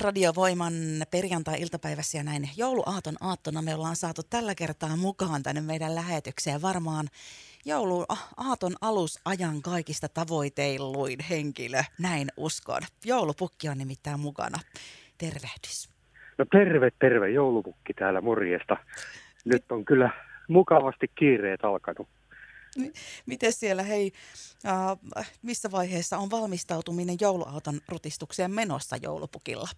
Radiovoiman perjantai-iltapäivässä ja näin jouluaaton aattona me ollaan saatu tällä kertaa mukaan tänne meidän lähetykseen varmaan jouluaaton alusajan kaikista tavoiteilluin henkilö, näin uskon. Joulupukki on nimittäin mukana. Tervehdys. No terve, terve. Joulupukki täällä morjesta. Nyt on kyllä mukavasti kiireet alkanut. Miten siellä, hei, äh, missä vaiheessa on valmistautuminen jouluauton rutistukseen menossa joulupukilla?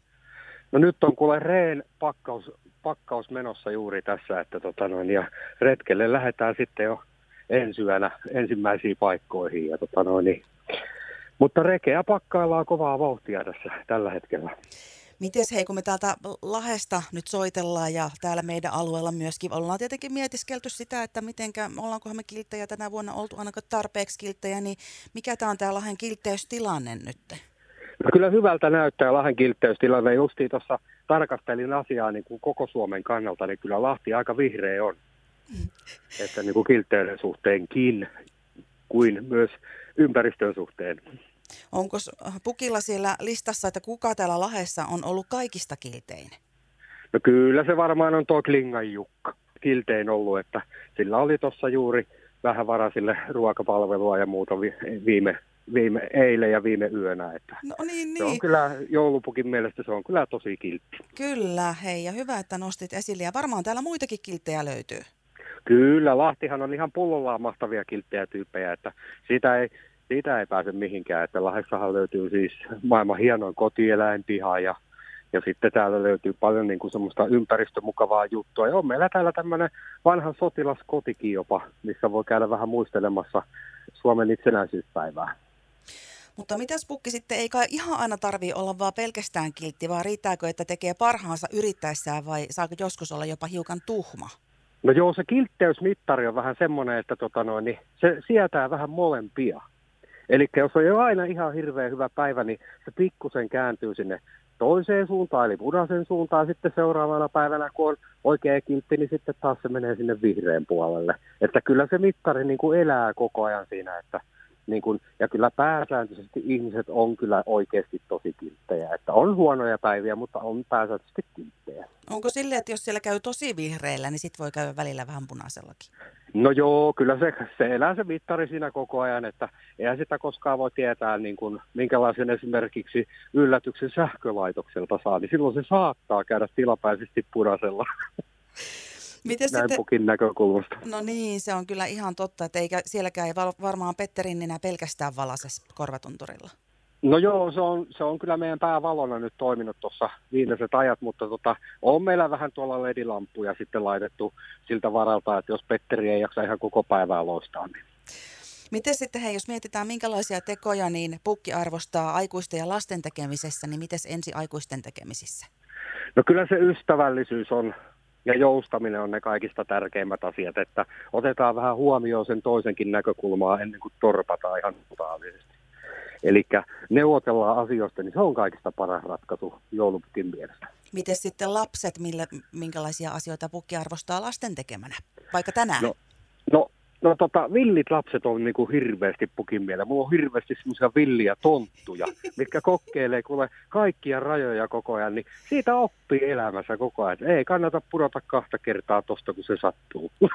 No nyt on kuule reen pakkaus, pakkaus menossa juuri tässä, että tota noin, ja retkelle lähdetään sitten jo ensi yönä ensimmäisiin paikkoihin. Ja tota noin, niin. Mutta rekeä pakkaillaan kovaa vauhtia tässä tällä hetkellä. Miten hei, kun me täältä Lahesta nyt soitellaan ja täällä meidän alueella myöskin ollaan tietenkin mietiskelty sitä, että mitenkä, ollaankohan me kilttejä tänä vuonna oltu ainakaan tarpeeksi kilttejä, niin mikä tämä on tämä Lahen kiltteystilanne nyt? No kyllä hyvältä näyttää Lahen kiltteystilanne. Justiin tuossa tarkastelin asiaa niin kuin koko Suomen kannalta, niin kyllä Lahti aika vihreä on. Että niin kuin kiltteyden suhteenkin kuin myös ympäristön suhteen. Onko pukilla siellä listassa, että kuka täällä Lahessa on ollut kaikista kiltein? No kyllä se varmaan on tuo Klingan Jukka kiltein ollut, että sillä oli tuossa juuri vähän varasille ruokapalvelua ja muuta viime, viime eilen ja viime yönä. Että no niin, niin. Se on niin. kyllä joulupukin mielestä se on kyllä tosi kiltti. Kyllä, hei ja hyvä, että nostit esille ja varmaan täällä muitakin kilttejä löytyy. Kyllä, Lahtihan on ihan pullollaan mahtavia kilttejä tyyppejä, että sitä ei, siitä ei pääse mihinkään. Että Lahdessahan löytyy siis maailman hienoin kotieläinpiha ja, ja sitten täällä löytyy paljon niin kuin semmoista ympäristömukavaa juttua. Ja on meillä täällä tämmöinen vanha sotilaskotikin jopa, missä voi käydä vähän muistelemassa Suomen itsenäisyyspäivää. Mutta mitäs pukki sitten, ei kai ihan aina tarvii olla vaan pelkästään kiltti, vaan riittääkö, että tekee parhaansa yrittäessään vai saako joskus olla jopa hiukan tuhma? No joo, se kiltteysmittari on vähän semmoinen, että tota noin, niin se sietää vähän molempia. Eli jos on jo aina ihan hirveän hyvä päivä, niin se pikkusen kääntyy sinne toiseen suuntaan, eli punaisen suuntaan sitten seuraavana päivänä, kun on oikea kiltti, niin sitten taas se menee sinne vihreän puolelle. Että kyllä se mittari niin kuin elää koko ajan siinä, että niin kuin, ja kyllä pääsääntöisesti ihmiset on kyllä oikeasti tosi kilttejä. Että on huonoja päiviä, mutta on pääsääntöisesti kilttejä. Onko sille, että jos siellä käy tosi vihreillä, niin sitten voi käydä välillä vähän punaisellakin? No joo, kyllä se, se elää se mittari siinä koko ajan, että eihän sitä koskaan voi tietää, niin kuin, minkälaisen esimerkiksi yllätyksen sähkölaitokselta saa, niin silloin se saattaa käydä tilapäisesti punaisella. Miten Näin sitten, pukin näkökulmasta. No niin, se on kyllä ihan totta, että eikä, sielläkään ei varmaan Petterin enää pelkästään valases korvatunturilla. No joo, se on, se on kyllä meidän päävalona nyt toiminut tuossa viimeiset ajat, mutta tota, on meillä vähän tuolla ledilampuja sitten laitettu siltä varalta, että jos Petteri ei jaksa ihan koko päivää loistaa, niin Miten sitten, hei, jos mietitään minkälaisia tekoja, niin pukki arvostaa aikuisten ja lasten tekemisessä, niin miten ensi aikuisten tekemisissä? No kyllä se ystävällisyys on ja joustaminen on ne kaikista tärkeimmät asiat, että otetaan vähän huomioon sen toisenkin näkökulmaa ennen kuin torpataan ihan totaalisesti. Eli neuvotellaan asioista, niin se on kaikista paras ratkaisu joulupukin mielestä. Miten sitten lapset, millä, minkälaisia asioita pukki arvostaa lasten tekemänä, vaikka tänään? No, no No tota, villit lapset on niinku hirveästi pukin mielellä. Mulla on hirveästi semmoisia villiä tonttuja, mitkä kokkeilee kuule kaikkia rajoja koko ajan, niin siitä oppii elämässä koko ajan. Ei kannata pudota kahta kertaa tosta, kun se sattuu.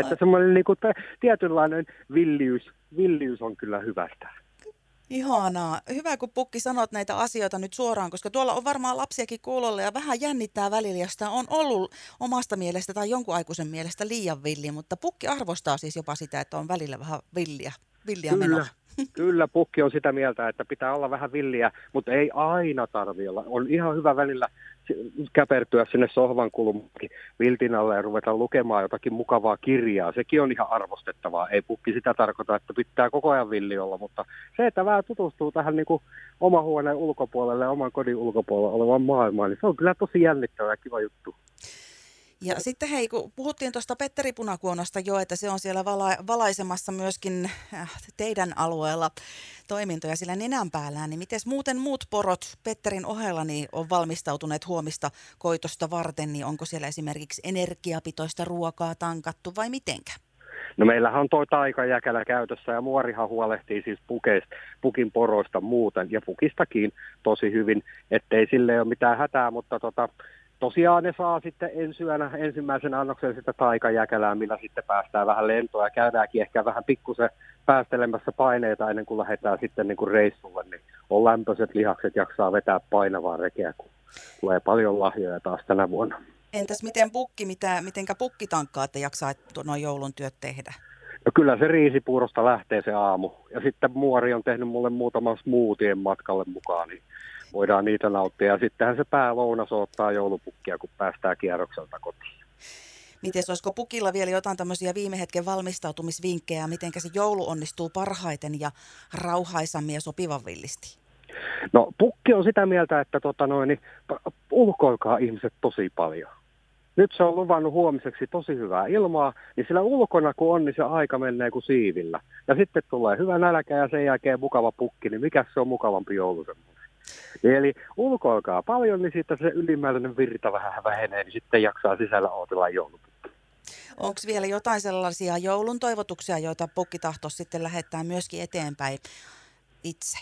että semmoinen niinku tietynlainen villiys, villiys on kyllä hyvästä. Ihanaa. Hyvä, kun Pukki sanot näitä asioita nyt suoraan, koska tuolla on varmaan lapsiakin kuulolla ja vähän jännittää välillä, ja sitä on ollut omasta mielestä tai jonkun aikuisen mielestä liian villi, mutta Pukki arvostaa siis jopa sitä, että on välillä vähän villiä, villiä Kyllä. menoa. Kyllä, pukki on sitä mieltä, että pitää olla vähän villiä, mutta ei aina tarvi olla. On ihan hyvä välillä käpertyä sinne sohvan kulmakin viltin alle ja ruveta lukemaan jotakin mukavaa kirjaa. Sekin on ihan arvostettavaa. Ei pukki sitä tarkoita, että pitää koko ajan villi olla, mutta se, että vähän tutustuu tähän niin kuin oman huoneen ulkopuolelle ja oman kodin ulkopuolella olevan maailmaan, niin se on kyllä tosi jännittävä ja kiva juttu. Ja sitten hei, kun puhuttiin tuosta Petteri Punakuonosta jo, että se on siellä vala- valaisemassa myöskin äh, teidän alueella toimintoja sillä nenän päällään, niin miten muuten muut porot Petterin ohella niin on valmistautuneet huomista koitosta varten, niin onko siellä esimerkiksi energiapitoista ruokaa tankattu vai mitenkä? No meillähän on toi taikajäkälä käytössä ja muorihan huolehtii siis pukeista, pukin poroista muuten ja pukistakin tosi hyvin, ettei sille ole mitään hätää, mutta tota, tosiaan ne saa sitten ensi yönä ensimmäisen annoksen sitä taikajäkälää, millä sitten päästään vähän lentoa ja käydäänkin ehkä vähän pikkusen päästelemässä paineita ennen kuin lähdetään sitten niin kuin reissulle, niin on lämpöiset lihakset jaksaa vetää painavaa rekeä, kun tulee paljon lahjoja taas tänä vuonna. Entäs miten pukki, mitä, mitenkä pukki tankkaa, että jaksaa noin joulun työt tehdä? No kyllä se riisipuurosta lähtee se aamu. Ja sitten muori on tehnyt mulle muutaman smoothien matkalle mukaan, niin voidaan niitä nauttia. Ja sittenhän se päälounas ottaa joulupukkia, kun päästään kierrokselta kotiin. Miten olisiko pukilla vielä jotain tämmöisiä viime hetken valmistautumisvinkkejä, miten se joulu onnistuu parhaiten ja rauhaisammin ja sopivan villisti? No pukki on sitä mieltä, että tota noin, niin, ulkoilkaa ihmiset tosi paljon. Nyt se on luvannut huomiseksi tosi hyvää ilmaa, niin sillä ulkona kun on, niin se aika menee kuin siivillä. Ja sitten tulee hyvä nälkä ja sen jälkeen mukava pukki, niin mikä se on mukavampi joulu semmoinen. Eli ulkoilkaa paljon, niin sitten se ylimääräinen virta vähän vähenee, niin sitten jaksaa sisällä odotella joulupukki. Onko vielä jotain sellaisia joulun toivotuksia, joita pukki tahtoo sitten lähettää myöskin eteenpäin itse?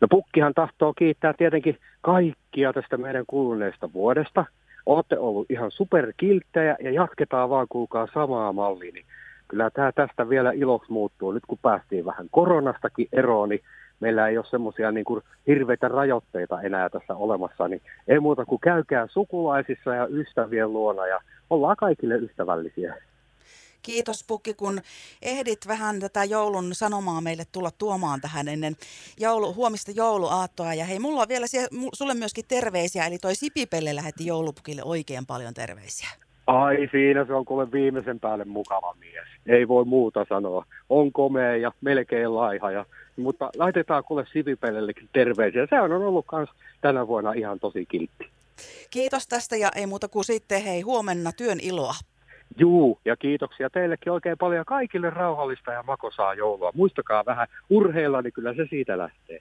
No pukkihan tahtoo kiittää tietenkin kaikkia tästä meidän kuluneesta vuodesta. Olette ollut ihan superkilttejä ja jatketaan vaan kuulkaa samaa mallia. Niin kyllä tämä tästä vielä iloksi muuttuu. Nyt kun päästiin vähän koronastakin eroon, niin meillä ei ole semmoisia niin kuin hirveitä rajoitteita enää tässä olemassa, niin ei muuta kuin käykää sukulaisissa ja ystävien luona ja ollaan kaikille ystävällisiä. Kiitos Pukki, kun ehdit vähän tätä joulun sanomaa meille tulla tuomaan tähän ennen joulu, huomista jouluaattoa. Ja hei, mulla on vielä siellä, sulle myöskin terveisiä, eli toi Sipipelle lähetti joulupukille oikein paljon terveisiä. Ai siinä se on kuule viimeisen päälle mukava mies. Ei voi muuta sanoa. On komea ja melkein laiha. Ja, mutta laitetaan kuule Sipipellekin terveisiä. Se on ollut myös tänä vuonna ihan tosi kiltti. Kiitos tästä ja ei muuta kuin sitten hei huomenna työn iloa. Juu, ja kiitoksia teillekin oikein paljon kaikille rauhallista ja makosaa joulua. Muistakaa vähän urheilla, niin kyllä se siitä lähtee.